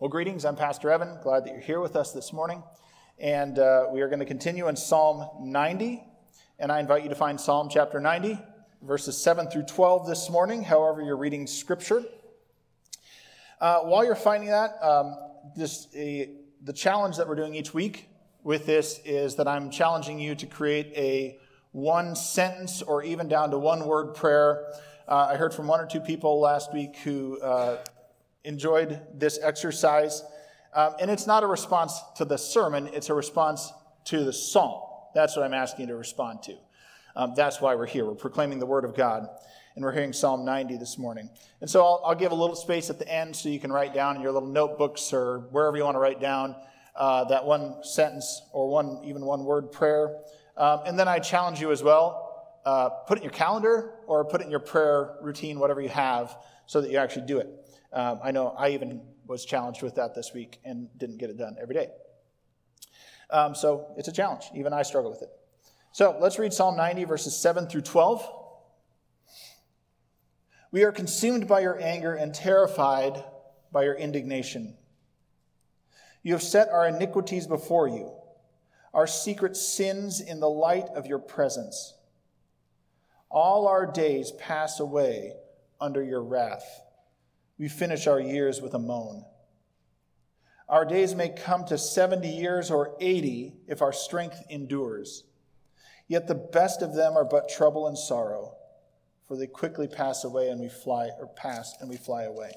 Well, greetings. I'm Pastor Evan. Glad that you're here with us this morning. And uh, we are going to continue in Psalm 90. And I invite you to find Psalm chapter 90, verses 7 through 12 this morning, however, you're reading scripture. Uh, while you're finding that, um, this, the challenge that we're doing each week with this is that I'm challenging you to create a one sentence or even down to one word prayer. Uh, I heard from one or two people last week who uh, enjoyed this exercise. Um, and it's not a response to the sermon, it's a response to the psalm. That's what I'm asking you to respond to. Um, that's why we're here. We're proclaiming the word of God. And we're hearing Psalm 90 this morning. And so I'll, I'll give a little space at the end so you can write down in your little notebooks or wherever you want to write down uh, that one sentence or one even one word prayer. Um, and then I challenge you as well uh, put it in your calendar or put it in your prayer routine, whatever you have, so that you actually do it. Um, I know I even was challenged with that this week and didn't get it done every day. Um, so it's a challenge. Even I struggle with it. So let's read Psalm 90, verses 7 through 12. We are consumed by your anger and terrified by your indignation. You have set our iniquities before you, our secret sins in the light of your presence. All our days pass away under your wrath we finish our years with a moan. Our days may come to 70 years or 80 if our strength endures. Yet the best of them are but trouble and sorrow, for they quickly pass away and we fly, or pass and we fly away.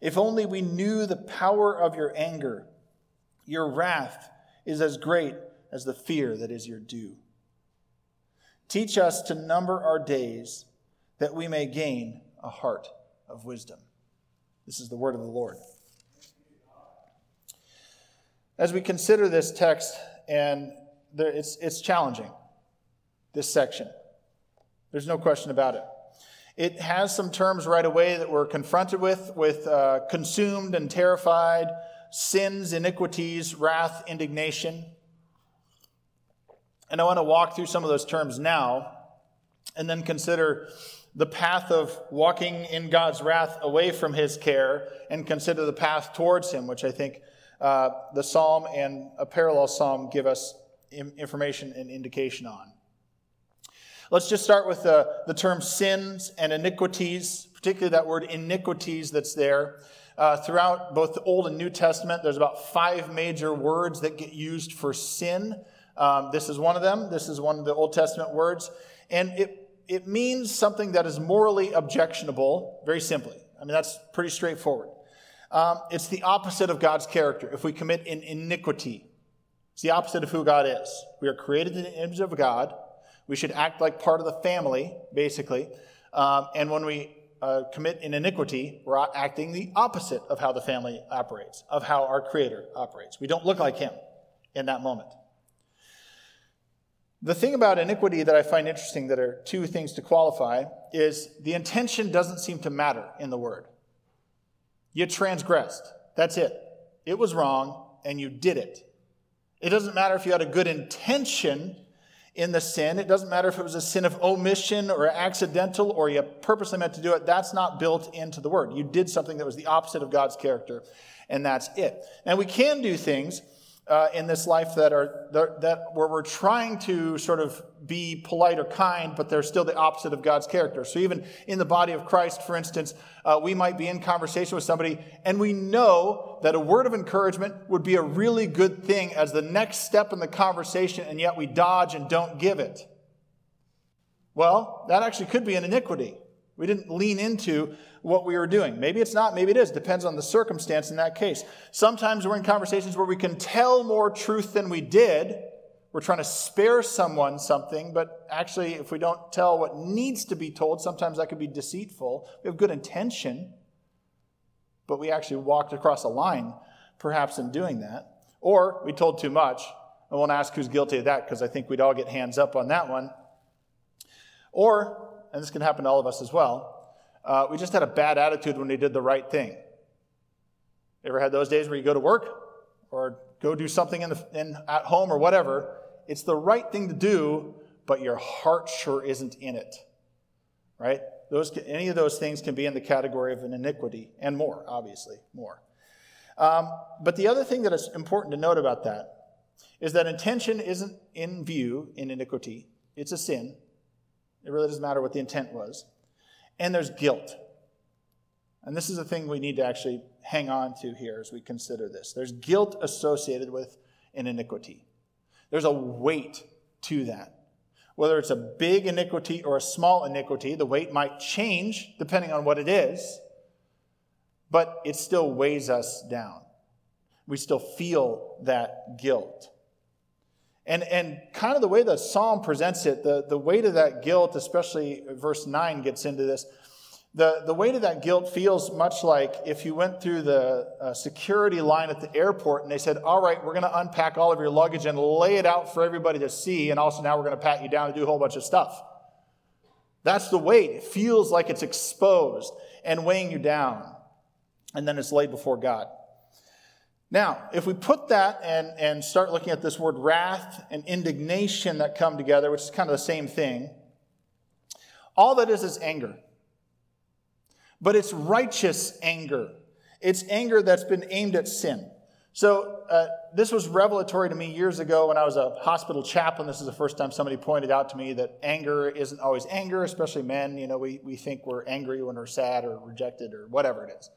If only we knew the power of your anger. Your wrath is as great as the fear that is your due. Teach us to number our days that we may gain a heart of wisdom. This is the word of the Lord. As we consider this text, and there, it's, it's challenging, this section. There's no question about it. It has some terms right away that we're confronted with, with uh, consumed and terrified, sins, iniquities, wrath, indignation. And I want to walk through some of those terms now and then consider the path of walking in God's wrath away from his care and consider the path towards him, which I think uh, the psalm and a parallel psalm give us information and indication on. Let's just start with the, the term sins and iniquities, particularly that word iniquities that's there. Uh, throughout both the Old and New Testament, there's about five major words that get used for sin. Um, this is one of them. This is one of the Old Testament words. And it it means something that is morally objectionable, very simply. I mean, that's pretty straightforward. Um, it's the opposite of God's character. If we commit an iniquity, it's the opposite of who God is. We are created in the image of God. We should act like part of the family, basically. Um, and when we uh, commit an iniquity, we're acting the opposite of how the family operates, of how our Creator operates. We don't look like Him in that moment. The thing about iniquity that I find interesting, that are two things to qualify, is the intention doesn't seem to matter in the word. You transgressed. That's it. It was wrong, and you did it. It doesn't matter if you had a good intention in the sin. It doesn't matter if it was a sin of omission or accidental or you purposely meant to do it. That's not built into the word. You did something that was the opposite of God's character, and that's it. And we can do things uh, in this life that are that where we're trying to sort of be polite or kind, but they're still the opposite of God's character. So even in the body of Christ, for instance, uh, we might be in conversation with somebody, and we know that a word of encouragement would be a really good thing as the next step in the conversation, and yet we dodge and don't give it. Well, that actually could be an iniquity. We didn't lean into what we were doing. Maybe it's not, maybe it is. Depends on the circumstance in that case. Sometimes we're in conversations where we can tell more truth than we did. We're trying to spare someone something, but actually, if we don't tell what needs to be told, sometimes that could be deceitful. We have good intention, but we actually walked across a line, perhaps, in doing that. Or we told too much. I won't ask who's guilty of that because I think we'd all get hands up on that one. Or, and this can happen to all of us as well, uh, we just had a bad attitude when we did the right thing. Ever had those days where you go to work or go do something in the, in, at home or whatever? It's the right thing to do, but your heart sure isn't in it, right? Those, any of those things can be in the category of an iniquity, and more, obviously, more. Um, but the other thing that is important to note about that is that intention isn't in view in iniquity, it's a sin. It really doesn't matter what the intent was. And there's guilt. And this is a thing we need to actually hang on to here as we consider this. There's guilt associated with an iniquity, there's a weight to that. Whether it's a big iniquity or a small iniquity, the weight might change depending on what it is, but it still weighs us down. We still feel that guilt. And, and kind of the way the psalm presents it, the, the weight of that guilt, especially verse 9 gets into this, the, the weight of that guilt feels much like if you went through the uh, security line at the airport and they said, All right, we're going to unpack all of your luggage and lay it out for everybody to see, and also now we're going to pat you down and do a whole bunch of stuff. That's the weight. It feels like it's exposed and weighing you down, and then it's laid before God. Now, if we put that and, and start looking at this word wrath and indignation that come together, which is kind of the same thing, all that is is anger. But it's righteous anger. It's anger that's been aimed at sin. So, uh, this was revelatory to me years ago when I was a hospital chaplain. This is the first time somebody pointed out to me that anger isn't always anger, especially men. You know, we, we think we're angry when we're sad or rejected or whatever it is.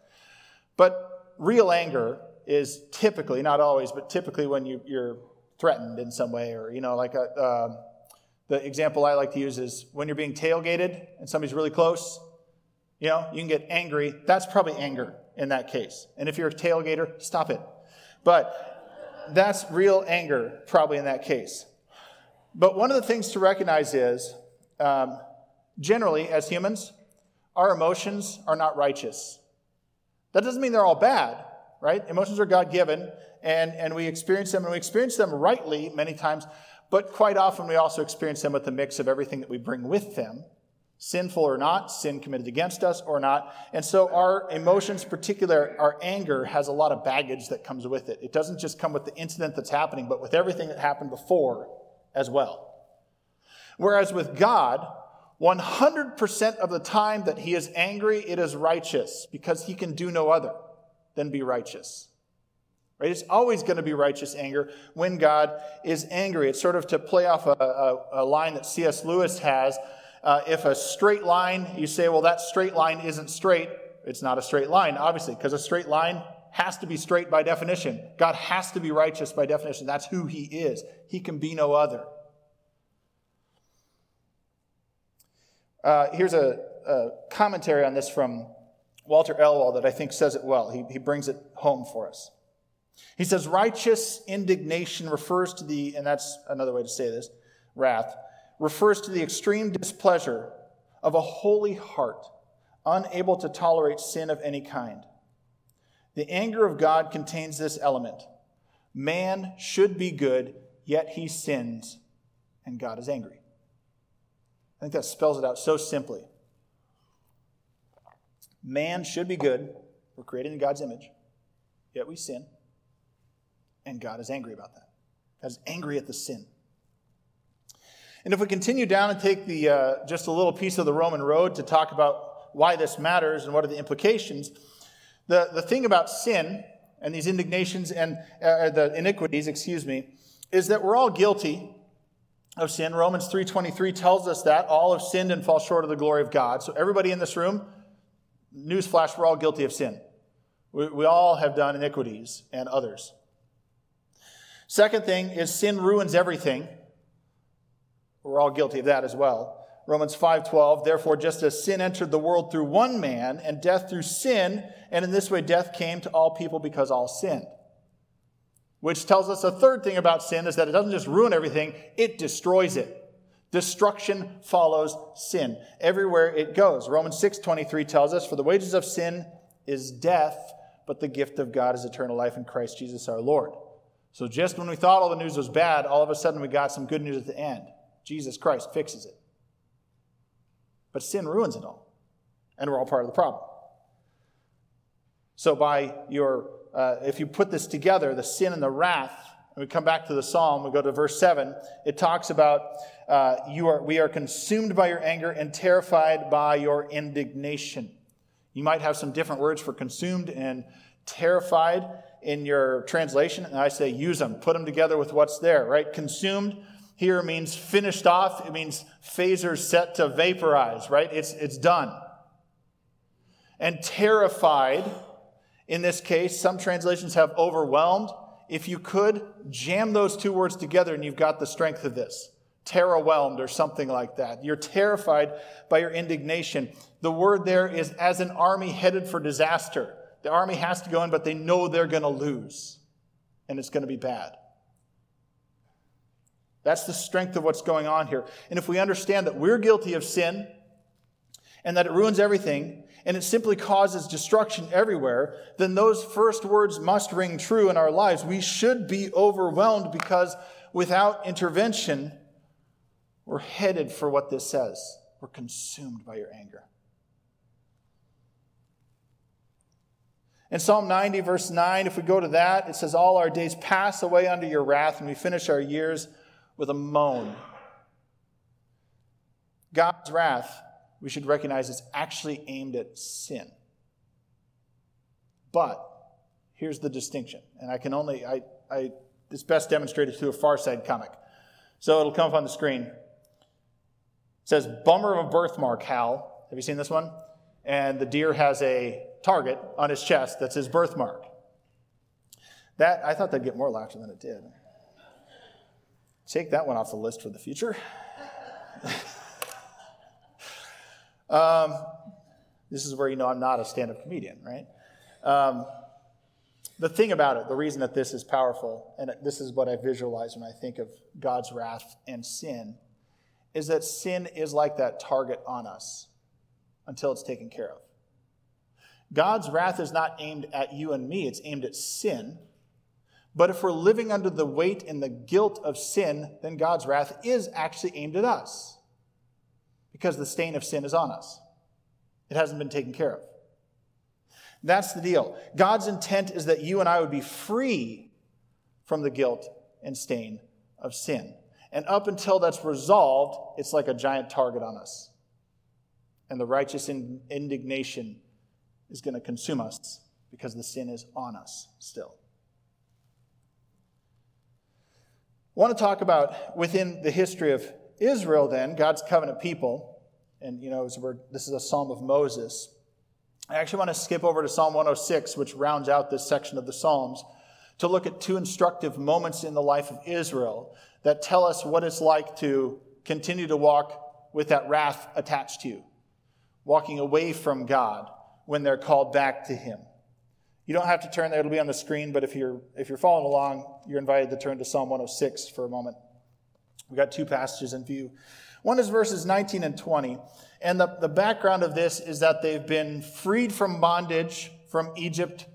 But real anger is typically, not always, but typically when you, are threatened in some way, or, you know, like a, uh, the example I like to use is when you're being tailgated and somebody's really close, you know, you can get angry. That's probably anger in that case. And if you're a tailgater, stop it. But that's real anger, probably in that case. But one of the things to recognize is um, generally, as humans, our emotions are not righteous. That doesn't mean they're all bad right? Emotions are God given, and, and we experience them, and we experience them rightly many times, but quite often we also experience them with the mix of everything that we bring with them, sinful or not, sin committed against us or not. And so our emotions, particular our anger, has a lot of baggage that comes with it. It doesn't just come with the incident that's happening, but with everything that happened before as well. Whereas with God, 100% of the time that he is angry, it is righteous because he can do no other than be righteous. Right? It's always going to be righteous anger when God is angry. It's sort of to play off a, a, a line that C.S. Lewis has. Uh, if a straight line, you say, well, that straight line isn't straight, it's not a straight line, obviously, because a straight line has to be straight by definition. God has to be righteous by definition. That's who He is. He can be no other. Uh, here's a, a commentary on this from Walter Elwell that I think says it well. He, he brings it home for us. He says, righteous indignation refers to the, and that's another way to say this, wrath, refers to the extreme displeasure of a holy heart, unable to tolerate sin of any kind. The anger of God contains this element man should be good, yet he sins, and God is angry. I think that spells it out so simply. Man should be good. We're created in God's image, yet we sin. And God is angry about that. God is angry at the sin. And if we continue down and take the, uh, just a little piece of the Roman road to talk about why this matters and what are the implications, the, the thing about sin and these indignations and uh, the iniquities, excuse me, is that we're all guilty of sin. Romans 3.23 tells us that all have sinned and fall short of the glory of God. So everybody in this room, newsflash, we're all guilty of sin. We, we all have done iniquities and others. Second thing is sin ruins everything. We're all guilty of that as well. Romans 5:12 Therefore just as sin entered the world through one man and death through sin and in this way death came to all people because all sinned. Which tells us a third thing about sin is that it doesn't just ruin everything, it destroys it. Destruction follows sin everywhere it goes. Romans 6:23 tells us for the wages of sin is death, but the gift of God is eternal life in Christ Jesus our Lord. So just when we thought all the news was bad, all of a sudden we got some good news at the end. Jesus Christ fixes it. But sin ruins it all. And we're all part of the problem. So by your uh, if you put this together, the sin and the wrath we come back to the psalm, we go to verse 7, it talks about uh, you are, we are consumed by your anger and terrified by your indignation. You might have some different words for consumed and terrified in your translation, and I say use them, put them together with what's there, right? Consumed here means finished off, it means phasers set to vaporize, right? It's, it's done. And terrified, in this case, some translations have overwhelmed. If you could, jam those two words together and you've got the strength of this. Terrorwhelmed or something like that. You're terrified by your indignation. The word there is as an army headed for disaster. The army has to go in, but they know they're going to lose, and it's going to be bad. That's the strength of what's going on here. And if we understand that we're guilty of sin and that it ruins everything and it simply causes destruction everywhere, then those first words must ring true in our lives. We should be overwhelmed because without intervention, we're headed for what this says. We're consumed by your anger. In Psalm 90, verse 9, if we go to that, it says, All our days pass away under your wrath, and we finish our years with a moan. God's wrath, we should recognize, it's actually aimed at sin. But here's the distinction, and I can only, I, I, it's best demonstrated through a Far Side comic. So it'll come up on the screen. It says, Bummer of a birthmark, Hal. Have you seen this one? And the deer has a target on his chest that's his birthmark. That, I thought that'd get more laughter than it did. Take that one off the list for the future. um, this is where you know I'm not a stand up comedian, right? Um, the thing about it, the reason that this is powerful, and this is what I visualize when I think of God's wrath and sin, is that sin is like that target on us until it's taken care of. God's wrath is not aimed at you and me, it's aimed at sin. But if we're living under the weight and the guilt of sin, then God's wrath is actually aimed at us because the stain of sin is on us. It hasn't been taken care of. That's the deal. God's intent is that you and I would be free from the guilt and stain of sin. And up until that's resolved, it's like a giant target on us. And the righteous indignation is going to consume us because the sin is on us still. I want to talk about within the history of Israel, then, God's covenant people. And, you know, this is a psalm of Moses. I actually want to skip over to Psalm 106, which rounds out this section of the Psalms, to look at two instructive moments in the life of Israel that tell us what it's like to continue to walk with that wrath attached to you, walking away from God when they're called back to Him. You don't have to turn there, it'll be on the screen, but if you're, if you're following along, you're invited to turn to Psalm 106 for a moment. We've got two passages in view. One is verses 19 and 20. And the, the background of this is that they've been freed from bondage from Egypt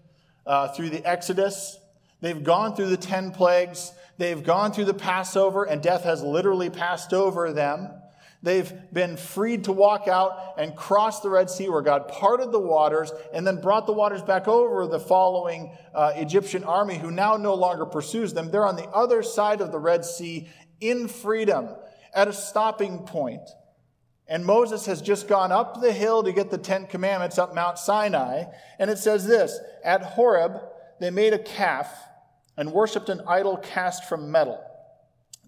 uh, through the Exodus. They've gone through the 10 plagues. They've gone through the Passover, and death has literally passed over them. They've been freed to walk out and cross the Red Sea where God parted the waters and then brought the waters back over the following uh, Egyptian army who now no longer pursues them. They're on the other side of the Red Sea in freedom at a stopping point. And Moses has just gone up the hill to get the Ten Commandments up Mount Sinai. And it says this At Horeb, they made a calf and worshiped an idol cast from metal.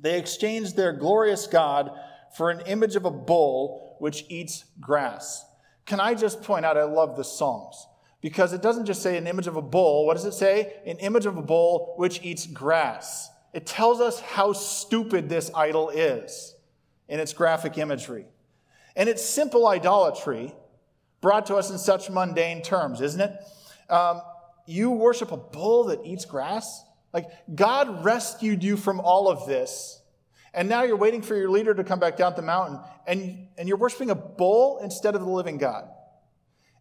They exchanged their glorious God for an image of a bull which eats grass. Can I just point out, I love the Psalms because it doesn't just say an image of a bull. What does it say? An image of a bull which eats grass. It tells us how stupid this idol is in its graphic imagery. And it's simple idolatry brought to us in such mundane terms, isn't it? Um, you worship a bull that eats grass? Like, God rescued you from all of this and now you're waiting for your leader to come back down the mountain, and, and you're worshiping a bull instead of the living God.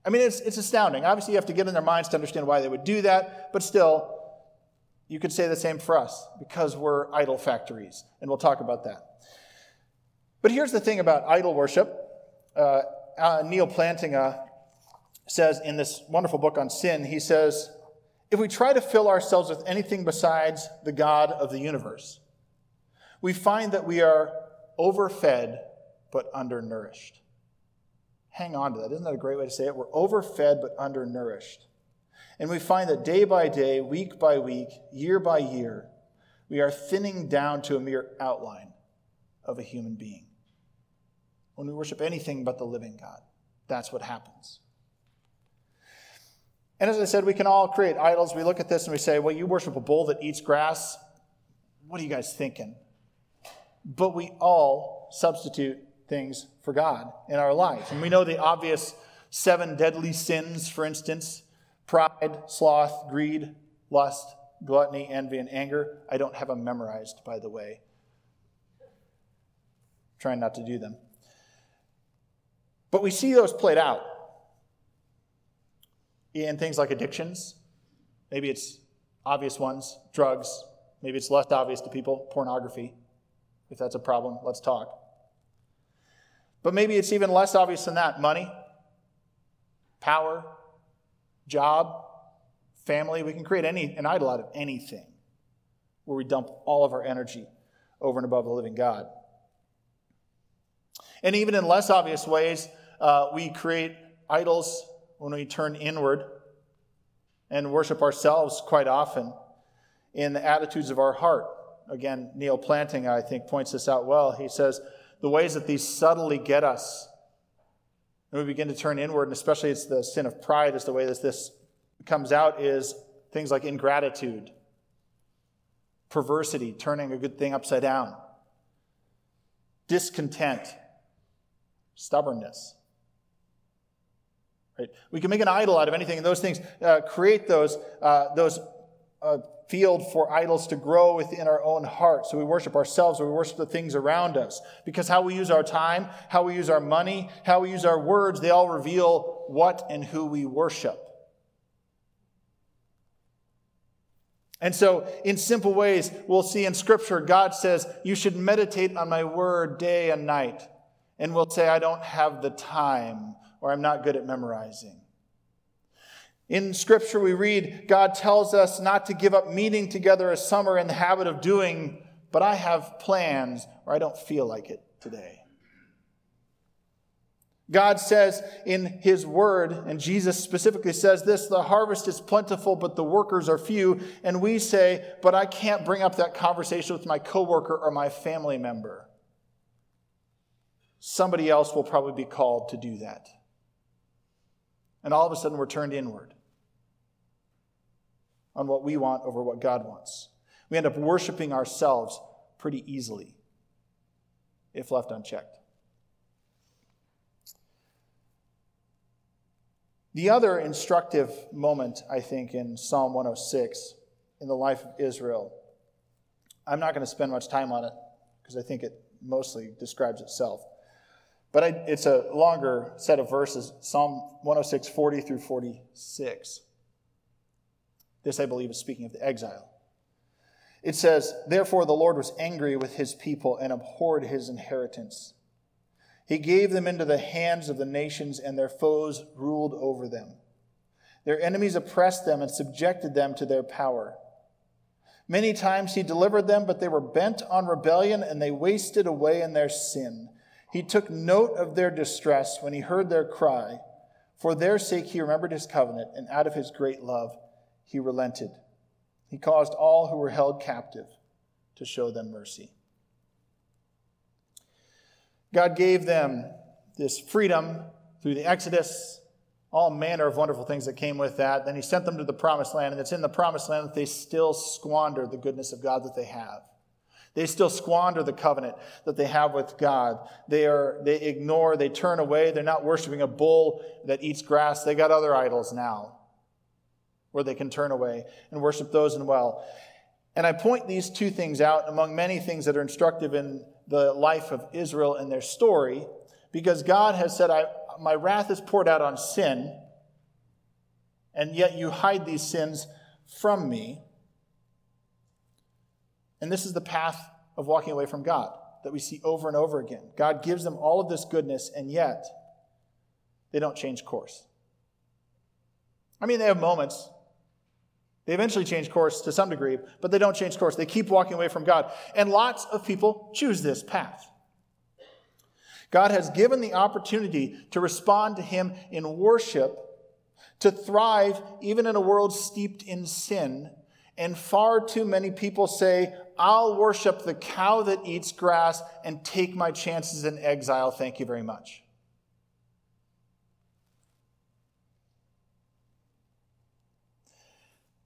I mean, it's, it's astounding. Obviously, you have to get in their minds to understand why they would do that, but still, you could say the same for us because we're idol factories, and we'll talk about that. But here's the thing about idol worship. Uh, uh, Neil Plantinga says in this wonderful book on sin, he says, if we try to fill ourselves with anything besides the God of the universe, we find that we are overfed but undernourished. Hang on to that. Isn't that a great way to say it? We're overfed but undernourished. And we find that day by day, week by week, year by year, we are thinning down to a mere outline of a human being. When we worship anything but the living God, that's what happens. And as I said, we can all create idols. We look at this and we say, well, you worship a bull that eats grass. What are you guys thinking? But we all substitute things for God in our lives. And we know the obvious seven deadly sins, for instance pride, sloth, greed, lust, gluttony, envy, and anger. I don't have them memorized, by the way. trying not to do them. But we see those played out in things like addictions. Maybe it's obvious ones, drugs. Maybe it's less obvious to people, pornography. If that's a problem, let's talk. But maybe it's even less obvious than that money, power, job, family. We can create any, an idol out of anything where we dump all of our energy over and above the living God. And even in less obvious ways, uh, we create idols when we turn inward and worship ourselves quite often in the attitudes of our heart. Again, Neil Plantinga, I think, points this out well. He says, the ways that these subtly get us, and we begin to turn inward, and especially it's the sin of pride, is the way that this comes out, is things like ingratitude, perversity, turning a good thing upside down, discontent, stubbornness. Right? We can make an idol out of anything, and those things uh, create those, uh, those uh, field for idols to grow within our own heart. So we worship ourselves, or we worship the things around us. Because how we use our time, how we use our money, how we use our words, they all reveal what and who we worship. And so, in simple ways, we'll see in Scripture, God says, You should meditate on my word day and night. And we'll say, I don't have the time or I'm not good at memorizing. In Scripture, we read God tells us not to give up meeting together as some are in the habit of doing, but I have plans or I don't feel like it today. God says in His Word, and Jesus specifically says this the harvest is plentiful, but the workers are few. And we say, but I can't bring up that conversation with my coworker or my family member. Somebody else will probably be called to do that. And all of a sudden, we're turned inward on what we want over what God wants. We end up worshiping ourselves pretty easily if left unchecked. The other instructive moment, I think, in Psalm 106 in the life of Israel, I'm not going to spend much time on it because I think it mostly describes itself. But I, it's a longer set of verses Psalm 106, 40 through 46. This, I believe, is speaking of the exile. It says, Therefore the Lord was angry with his people and abhorred his inheritance. He gave them into the hands of the nations, and their foes ruled over them. Their enemies oppressed them and subjected them to their power. Many times he delivered them, but they were bent on rebellion, and they wasted away in their sin. He took note of their distress when he heard their cry. For their sake he remembered his covenant, and out of his great love he relented. He caused all who were held captive to show them mercy. God gave them this freedom through the Exodus, all manner of wonderful things that came with that. Then he sent them to the promised land, and it's in the promised land that they still squander the goodness of God that they have. They still squander the covenant that they have with God. They are they ignore, they turn away. They're not worshiping a bull that eats grass. They got other idols now where they can turn away and worship those and well. And I point these two things out among many things that are instructive in the life of Israel and their story, because God has said, I, My wrath is poured out on sin, and yet you hide these sins from me. And this is the path of walking away from God that we see over and over again. God gives them all of this goodness, and yet they don't change course. I mean, they have moments They eventually change course to some degree, but they don't change course. They keep walking away from God. And lots of people choose this path. God has given the opportunity to respond to Him in worship, to thrive even in a world steeped in sin. And far too many people say, I'll worship the cow that eats grass and take my chances in exile. Thank you very much.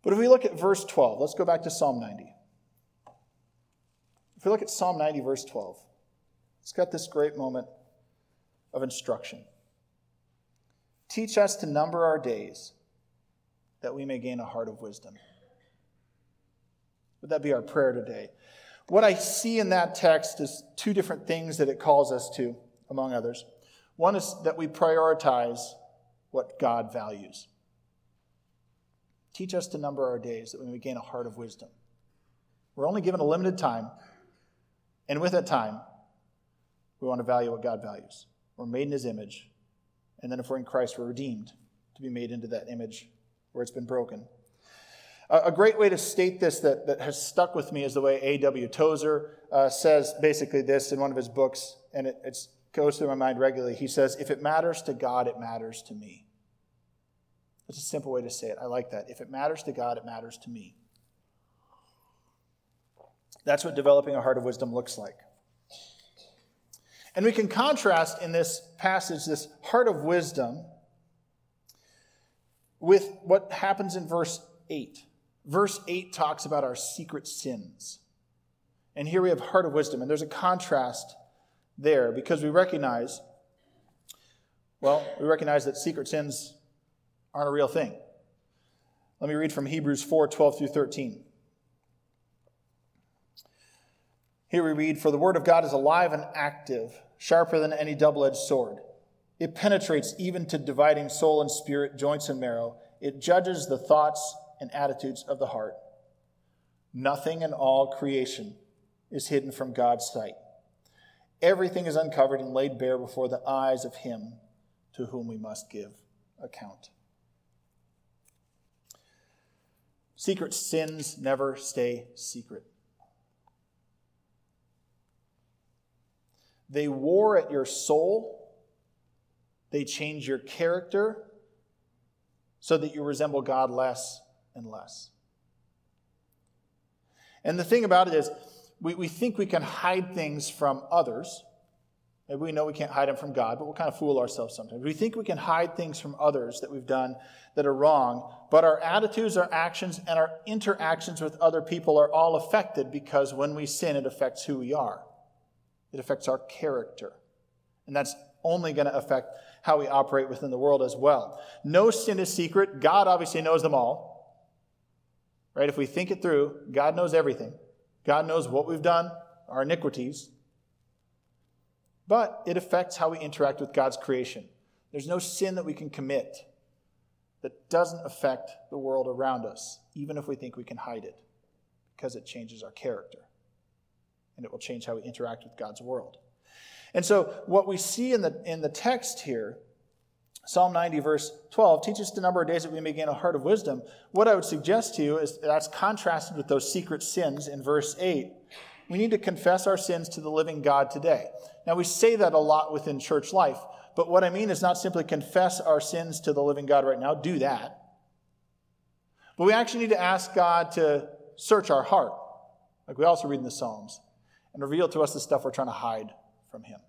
But if we look at verse 12, let's go back to Psalm 90. If we look at Psalm 90, verse 12, it's got this great moment of instruction. Teach us to number our days that we may gain a heart of wisdom. Would that be our prayer today? What I see in that text is two different things that it calls us to, among others. One is that we prioritize what God values. Teach us to number our days that we may gain a heart of wisdom. We're only given a limited time, and with that time, we want to value what God values. We're made in His image, and then if we're in Christ, we're redeemed to be made into that image where it's been broken. A great way to state this that, that has stuck with me is the way A.W. Tozer uh, says basically this in one of his books, and it goes through my mind regularly. He says, If it matters to God, it matters to me. That's a simple way to say it. I like that. If it matters to God, it matters to me. That's what developing a heart of wisdom looks like. And we can contrast in this passage this heart of wisdom with what happens in verse 8. Verse 8 talks about our secret sins. And here we have heart of wisdom. And there's a contrast there because we recognize, well, we recognize that secret sins aren't a real thing. Let me read from Hebrews 4 12 through 13. Here we read, For the word of God is alive and active, sharper than any double edged sword. It penetrates even to dividing soul and spirit, joints and marrow. It judges the thoughts and attitudes of the heart. Nothing in all creation is hidden from God's sight. Everything is uncovered and laid bare before the eyes of Him to whom we must give account. Secret sins never stay secret. They war at your soul, they change your character so that you resemble God less and less. And the thing about it is, we, we think we can hide things from others Maybe we know we can't hide them from God, but we'll kind of fool ourselves sometimes. We think we can hide things from others that we've done that are wrong, but our attitudes, our actions, and our interactions with other people are all affected because when we sin, it affects who we are. It affects our character. And that's only going to affect how we operate within the world as well. No sin is secret. God obviously knows them all. Right? If we think it through, God knows everything. God knows what we've done, our iniquities, but it affects how we interact with God's creation. There's no sin that we can commit that doesn't affect the world around us, even if we think we can hide it, because it changes our character and it will change how we interact with God's world. And so, what we see in the, in the text here, Psalm 90, verse 12, teaches the number of days that we may gain a heart of wisdom. What I would suggest to you is that's contrasted with those secret sins in verse 8 we need to confess our sins to the living God today. Now, we say that a lot within church life, but what I mean is not simply confess our sins to the living God right now, do that. But we actually need to ask God to search our heart, like we also read in the Psalms, and reveal to us the stuff we're trying to hide from Him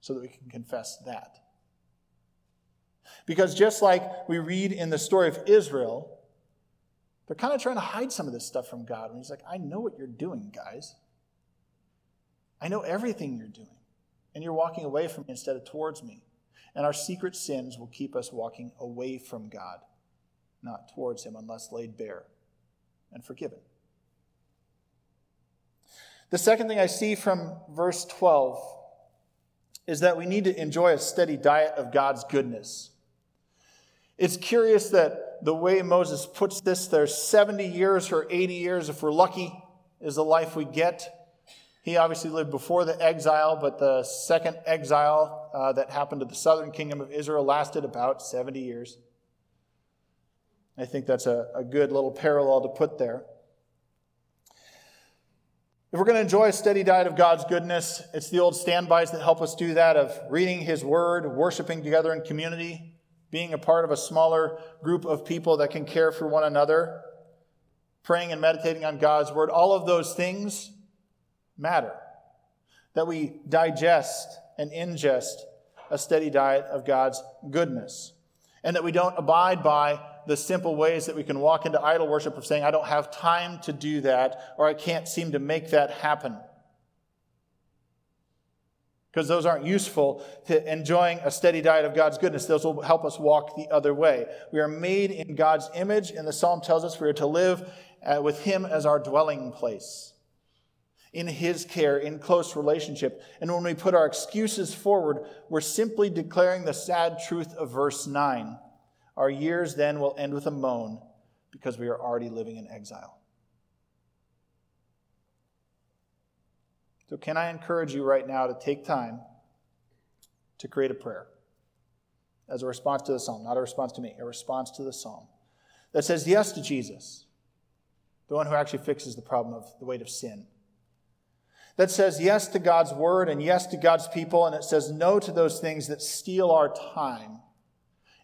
so that we can confess that. Because just like we read in the story of Israel, they're kind of trying to hide some of this stuff from God. And he's like, I know what you're doing, guys. I know everything you're doing. And you're walking away from me instead of towards me. And our secret sins will keep us walking away from God, not towards Him, unless laid bare and forgiven. The second thing I see from verse 12 is that we need to enjoy a steady diet of God's goodness. It's curious that the way Moses puts this, there's 70 years or 80 years, if we're lucky, is the life we get. He obviously lived before the exile, but the second exile uh, that happened to the southern kingdom of Israel lasted about 70 years. I think that's a, a good little parallel to put there. If we're going to enjoy a steady diet of God's goodness, it's the old standbys that help us do that of reading His Word, worshiping together in community, being a part of a smaller group of people that can care for one another, praying and meditating on God's Word. All of those things matter. That we digest and ingest a steady diet of God's goodness. And that we don't abide by the simple ways that we can walk into idol worship of saying, I don't have time to do that, or I can't seem to make that happen. Because those aren't useful to enjoying a steady diet of God's goodness. Those will help us walk the other way. We are made in God's image, and the psalm tells us we are to live uh, with Him as our dwelling place, in His care, in close relationship. And when we put our excuses forward, we're simply declaring the sad truth of verse 9 our years then will end with a moan because we are already living in exile. So, can I encourage you right now to take time to create a prayer as a response to the psalm? Not a response to me, a response to the psalm that says yes to Jesus, the one who actually fixes the problem of the weight of sin. That says yes to God's word and yes to God's people, and it says no to those things that steal our time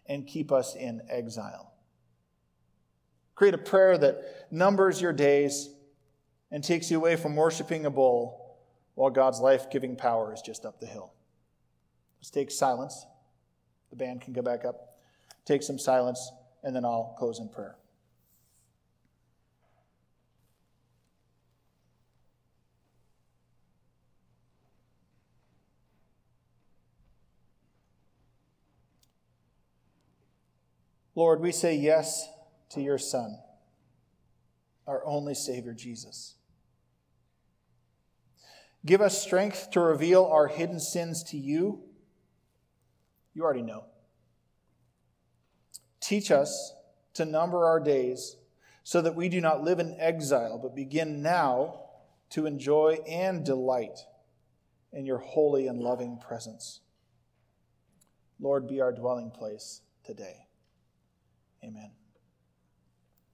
and keep us in exile. Create a prayer that numbers your days and takes you away from worshiping a bull while God's life giving power is just up the hill. Let's take silence. The band can go back up. Take some silence, and then I'll close in prayer. Lord, we say yes to your Son, our only Savior, Jesus. Give us strength to reveal our hidden sins to you. You already know. Teach us to number our days so that we do not live in exile, but begin now to enjoy and delight in your holy and loving presence. Lord, be our dwelling place today. Amen.